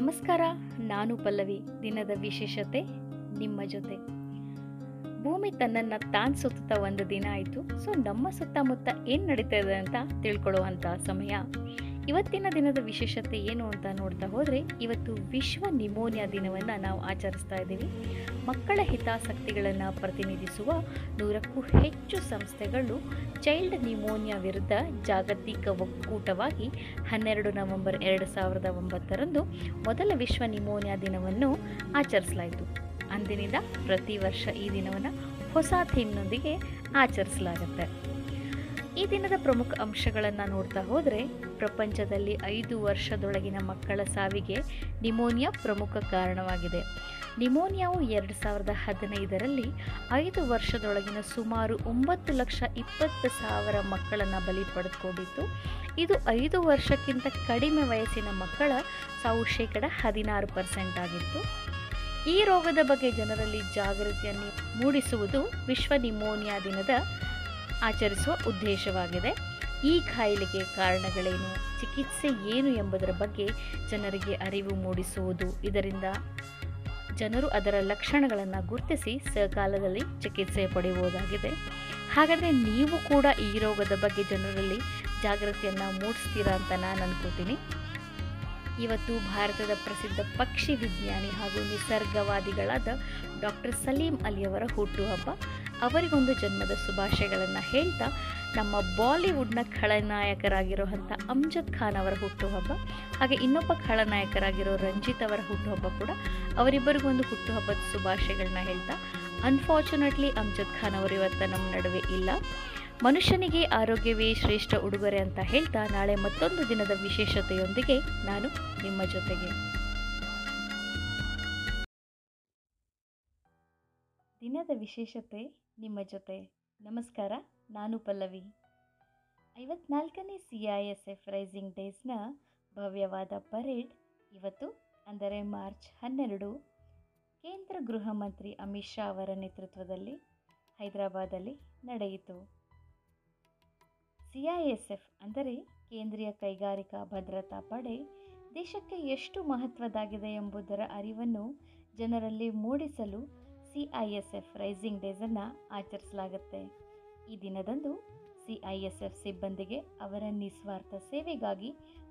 ನಮಸ್ಕಾರ, ನಾನು ಪಲ್ಲವಿ. ದಿನದ ವಿಶೇಷತೆ, ನಿಮ್ಮ ಜೊತೆ. ಭೂಮಿ ತನ್ನನ್ನು ತಾನು ಸುತ್ತ ಒಂದು ದಿನ ಆಯಿತು. ಸೊ, ನಮ್ಮ ಸುತ್ತಮುತ್ತ ಏನು ನಡೀತಾ ಇದೆ ಅಂತ ತಿಳ್ಕೊಳ್ಳುವಂಥ ಸಮಯ. ಇವತ್ತಿನ ದಿನದ ವಿಶೇಷತೆ ಏನು ಅಂತ ನೋಡ್ತಾ ಹೋದರೆ ಇವತ್ತು ವಿಶ್ವ ನಿಮೋನಿಯಾ ದಿನವನ್ನು ನಾವು ಆಚರಿಸ್ತಾ ಇದ್ದೀವಿ. ಮಕ್ಕಳ ಹಿತಾಸಕ್ತಿಗಳನ್ನು ಪ್ರತಿನಿಧಿಸುವ ನೂರಕ್ಕೂ ಹೆಚ್ಚು ಸಂಸ್ಥೆಗಳು ಚೈಲ್ಡ್ ನಿಮೋನಿಯಾ ವಿರುದ್ಧ ಜಾಗತಿಕ ಒಕ್ಕೂಟವಾಗಿ ಹನ್ನೆರಡು ನವೆಂಬರ್ ಎರಡು ಸಾವಿರದ ಒಂಬತ್ತರಂದು ಮೊದಲ ವಿಶ್ವ ನಿಮೋನಿಯಾ ದಿನವನ್ನು ಆಚರಿಸಲಾಯಿತು. ಅಂದಿನಿಂದ ಪ್ರತಿ ವರ್ಷ ಈ ದಿನವನ್ನು ಹೊಸ ಥೀಮ್ನೊಂದಿಗೆ ಆಚರಿಸಲಾಗುತ್ತೆ. ಈ ದಿನದ ಪ್ರಮುಖ ಅಂಶಗಳನ್ನು ನೋಡ್ತಾ ಹೋದರೆ ಪ್ರಪಂಚದಲ್ಲಿ ಐದು ವರ್ಷದೊಳಗಿನ ಮಕ್ಕಳ ಸಾವಿಗೆ ನಿಮೋನಿಯಾ ಪ್ರಮುಖ ಕಾರಣವಾಗಿದೆ. ನಿಮೋನಿಯಾವು ಎರಡು ಸಾವಿರದ ಹದಿನೈದರಲ್ಲಿ ಐದು ವರ್ಷದೊಳಗಿನ ಸುಮಾರು ಒಂಬತ್ತು ಲಕ್ಷ ಇಪ್ಪತ್ತು ಸಾವಿರ ಮಕ್ಕಳನ್ನು ಬಲಿ ಪಡೆದುಕೊಂಡಿತ್ತು. ಇದು ಐದು ವರ್ಷಕ್ಕಿಂತ ಕಡಿಮೆ ವಯಸ್ಸಿನ ಮಕ್ಕಳ ಸಾವು ಶೇಕಡ ಹದಿನಾರು ಪರ್ಸೆಂಟ್ ಆಗಿತ್ತು. ಈ ರೋಗದ ಬಗ್ಗೆ ಜನರಲ್ಲಿ ಜಾಗೃತಿಯನ್ನು ಮೂಡಿಸುವುದು ವಿಶ್ವ ನಿಮೋನಿಯಾ ದಿನದ ಆಚರಿಸುವ ಉದ್ದೇಶವಾಗಿದೆ. ಈ ಕಾಯಿಲೆಗೆ ಕಾರಣಗಳೇನು? ಚಿಕಿತ್ಸೆ ಏನು ಎಂಬುದರ ಬಗ್ಗೆ ಜನರಿಗೆ ಅರಿವು ಮೂಡಿಸುವುದು ಇದರಿಂದ ಜನರು ಅದರ ಲಕ್ಷಣಗಳನ್ನು ಗುರುತಿಸಿ ಸಕಾಲದಲ್ಲಿ ಚಿಕಿತ್ಸೆ ಪಡೆಯುವುದಾಗಿದೆ. ಹಾಗಾದರೆ ನೀವು ಕೂಡ ಈ ರೋಗದ ಬಗ್ಗೆ ಜನರಲ್ಲಿ ಜಾಗೃತಿಯನ್ನು ಮೂಡಿಸ್ತೀರಾ ಅಂತ ನಾನು ಅನ್ಕೋತೀನಿ. ಇವತ್ತು ಭಾರತದ ಪ್ರಸಿದ್ಧ ಪಕ್ಷಿ ವಿಜ್ಞಾನಿ ಹಾಗೂ ನಿಸರ್ಗವಾದಿಗಳಾದ ಡಾಕ್ಟರ್ ಸಲೀಂ ಅಲಿಯವರ ಹುಟ್ಟುಹಬ್ಬ. ಅವರಿಗೊಂದು ಜನ್ಮದ ಶುಭಾಶಯಗಳನ್ನು ಹೇಳ್ತಾ ನಮ್ಮ ಬಾಲಿವುಡ್ನ ಖಳನಾಯಕರಾಗಿರುವಂಥ ಅಮ್ಜದ್ ಖಾನ್ ಅವರ ಹುಟ್ಟುಹಬ್ಬ, ಹಾಗೆ ಇನ್ನೊಬ್ಬ ಖಳನಾಯಕರಾಗಿರೋ ರಂಜಿತ್ ಅವರ ಹುಟ್ಟುಹಬ್ಬ ಕೂಡ ಅವರಿಬ್ಬರಿಗೊಂದು ಹುಟ್ಟುಹಬ್ಬದ ಶುಭಾಶಯಗಳನ್ನ ಹೇಳ್ತಾ ಅನ್ಫಾರ್ಚುನೇಟ್ಲಿ ಅಮ್ಜದ್ ಖಾನ್ ಅವರು ಇವತ್ತು ನಮ್ಮ ನಡುವೆ ಇಲ್ಲ. ಮನುಷ್ಯನಿಗೆ ಆರೋಗ್ಯವೇ ಶ್ರೇಷ್ಠ ಉಡುಗೊರೆ ಅಂತ ಹೇಳ್ತಾ ನಾಳೆ ಮತ್ತೊಂದು ದಿನದ ವಿಶೇಷತೆಯೊಂದಿಗೆ ನಾನು ನಿಮ್ಮ ಜೊತೆಗೆ ವಿಶೇಷತೆ ನಿಮ್ಮ ಜೊತೆ. ನಮಸ್ಕಾರ, ನಾನು Pallavi. ಐವತ್ನಾಲ್ಕನೇ C I S F raising ಡೇಸ್ನ ಭವ್ಯವಾದ ಪರೇಡ್ ಇವತ್ತು, ಅಂದರೆ ಮಾರ್ಚ್ ಹನ್ನೆರಡು, ಕೇಂದ್ರ ಗೃಹ ಮಂತ್ರಿ ಅಮಿತ್ ಶಾ ಅವರ ನೇತೃತ್ವದಲ್ಲಿ ಹೈದರಾಬಾದಲ್ಲಿ ನಡೆಯಿತು. ಸಿ ಅಂದರೆ ಕೇಂದ್ರೀಯ ಕೈಗಾರಿಕಾ ಭದ್ರತಾ ಪಡೆ ದೇಶಕ್ಕೆ ಎಷ್ಟು ಮಹತ್ವದಾಗಿದೆ ಎಂಬುದರ ಅರಿವನ್ನು ಜನರಲ್ಲಿ ಮೂಡಿಸಲು C I S F raising ಡೇಸನ್ನು ಆಚರಿಸಲಾಗುತ್ತೆ. ಈ ದಿನದಂದು ಸಿ ಐ ಎಸ್ ಎಫ್ ಸಿಬ್ಬಂದಿಗೆ ಅವರ ನಿಸ್ವಾರ್ಥ ಸೇವೆಗಾಗಿ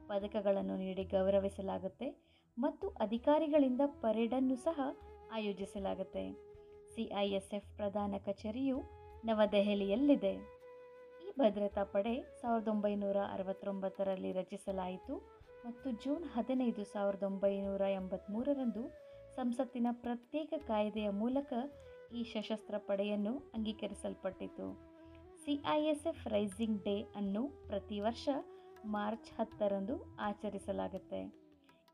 ಪದಕಗಳನ್ನು ನೀಡಿ ಗೌರವಿಸಲಾಗುತ್ತೆ ಮತ್ತು ಅಧಿಕಾರಿಗಳಿಂದ ಪರೇಡನ್ನು ಸಹ ಆಯೋಜಿಸಲಾಗುತ್ತೆ. ಸಿ ಐ ಎಸ್ ಎಫ್ ಪ್ರಧಾನ ಕಚೇರಿಯು ನವದೆಹಲಿಯಲ್ಲಿದೆ. ಈ ಭದ್ರತಾ ಪಡೆ ಸಾವಿರದ ಒಂಬೈನೂರ ಅರವತ್ತೊಂಬತ್ತರಲ್ಲಿ ರಚಿಸಲಾಯಿತು ಮತ್ತು ಜೂನ್ ಹದಿನೈದು, ಸಾವಿರದ ಒಂಬೈನೂರ ಎಂಬತ್ತ್ಮೂರರಂದು ಸಂಸತ್ತಿನ ಪ್ರತ್ಯೇಕ ಕಾಯ್ದೆಯ ಮೂಲಕ ಈ ಸಶಸ್ತ್ರ ಪಡೆಯನ್ನು ಅಂಗೀಕರಿಸಲ್ಪಟ್ಟಿತು. C I S F raising day ಅನ್ನು ಪ್ರತಿ ವರ್ಷ ಮಾರ್ಚ್ ಹತ್ತರಂದು ಆಚರಿಸಲಾಗುತ್ತೆ.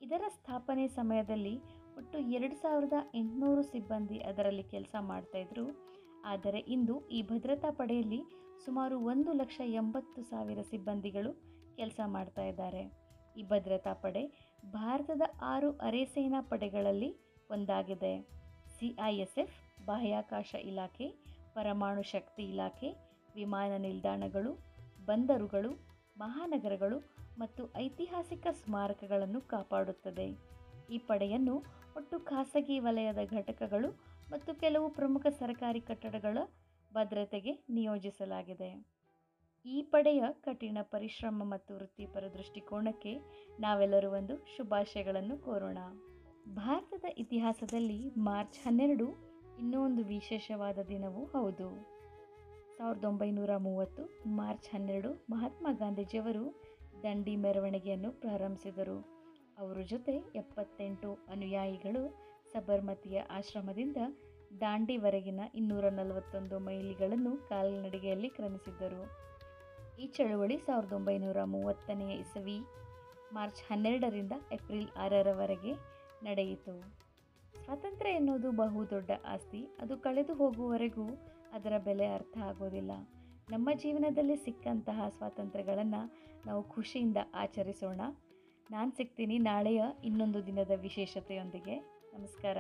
ಇದರ ಸ್ಥಾಪನೆ ಸಮಯದಲ್ಲಿ ಒಟ್ಟು ಎರಡು ಸಾವಿರದ ಎಂಟುನೂರು ಸಿಬ್ಬಂದಿ ಅದರಲ್ಲಿ ಕೆಲಸ ಮಾಡ್ತಾಯಿದ್ರು ಆದರೆ ಇಂದು ಈ ಭದ್ರತಾ ಪಡೆಯಲ್ಲಿ ಸುಮಾರು ಒಂದು ಲಕ್ಷ ಎಂಬತ್ತು ಸಾವಿರ ಸಿಬ್ಬಂದಿಗಳು ಕೆಲಸ ಮಾಡ್ತಾ ಇದ್ದಾರೆ. ಈ ಭದ್ರತಾ ಪಡೆ ಭಾರತದ ಆರು ಅರೆಸೇನಾ ಪಡೆಗಳಲ್ಲಿ ಒಂದಾಗಿದೆ. ಸಿ ಬಾಹ್ಯಾಕಾಶ ಇಲಾಖೆ, ಪರಮಾಣು ಶಕ್ತಿ ಇಲಾಖೆ, ವಿಮಾನ ನಿಲ್ದಾಣಗಳು, ಬಂದರುಗಳು, ಮಹಾನಗರಗಳು ಮತ್ತು ಐತಿಹಾಸಿಕ ಸ್ಮಾರಕಗಳನ್ನು ಕಾಪಾಡುತ್ತದೆ. ಈ ಪಡೆಯನ್ನು ಒಟ್ಟು ಖಾಸಗಿ ವಲಯದ ಘಟಕಗಳು ಮತ್ತು ಕೆಲವು ಪ್ರಮುಖ ಸರ್ಕಾರಿ ಕಟ್ಟಡಗಳ ಭದ್ರತೆಗೆ ನಿಯೋಜಿಸಲಾಗಿದೆ. ಈ ಪಡೆಯ ಕಠಿಣ ಪರಿಶ್ರಮ ಮತ್ತು ವೃತ್ತಿಪರ ದೃಷ್ಟಿಕೋನಕ್ಕೆ ನಾವೆಲ್ಲರೂ ಒಂದು ಶುಭಾಶಯಗಳನ್ನು ಕೋರೋಣ. ಭಾರತದ ಇತಿಹಾಸದಲ್ಲಿ ಮಾರ್ಚ್ ಹನ್ನೆರಡು ಇನ್ನೊಂದು ವಿಶೇಷವಾದ ದಿನವೂ ಹೌದು. ಸಾವಿರದ ಒಂಬೈನೂರ ಮೂವತ್ತು ಮಾರ್ಚ್ ಹನ್ನೆರಡು ಮಹಾತ್ಮ ಗಾಂಧೀಜಿಯವರು ದಂಡಿ ಮೆರವಣಿಗೆಯನ್ನು ಪ್ರಾರಂಭಿಸಿದರು. ಅವರ ಜೊತೆ ಎಪ್ಪತ್ತೆಂಟು ಅನುಯಾಯಿಗಳು ಸಬರ್ಮತಿಯ ಆಶ್ರಮದಿಂದ ದಾಂಡಿವರೆಗಿನ ಇನ್ನೂರ ನಲವತ್ತೊಂದು ಮೈಲಿಗಳನ್ನು ಕಾಲ್ನಡಿಗೆಯಲ್ಲಿ ಕ್ರಮಿಸಿದ್ದರು. ಈ ಚಳುವಳಿ ಸಾವಿರದ ಒಂಬೈನೂರ ಮೂವತ್ತನೆಯ ಇಸವಿ ಮಾರ್ಚ್ ಹನ್ನೆರಡರಿಂದ ಏಪ್ರಿಲ್ ಆರರವರೆಗೆ ನಡೆಯಿತು. ಸ್ವಾತಂತ್ರ್ಯ ಎನ್ನುವುದು ಬಹುದೊಡ್ಡ ಆಸ್ತಿ. ಅದು ಕಳೆದು ಹೋಗುವವರೆಗೂ ಅದರ ಬೆಲೆ ಅರ್ಥ ಆಗೋದಿಲ್ಲ. ನಮ್ಮ ಜೀವನದಲ್ಲಿ ಸಿಕ್ಕಂತಹ ಸ್ವಾತಂತ್ರ್ಯಗಳನ್ನು ನಾವು ಖುಷಿಯಿಂದ ಆಚರಿಸೋಣ. ನಾನು ಸಿಗ್ತೀನಿ ನಾಳೆಯ ಇನ್ನೊಂದು ದಿನದ ವಿಶೇಷತೆಯೊಂದಿಗೆ. ನಮಸ್ಕಾರ.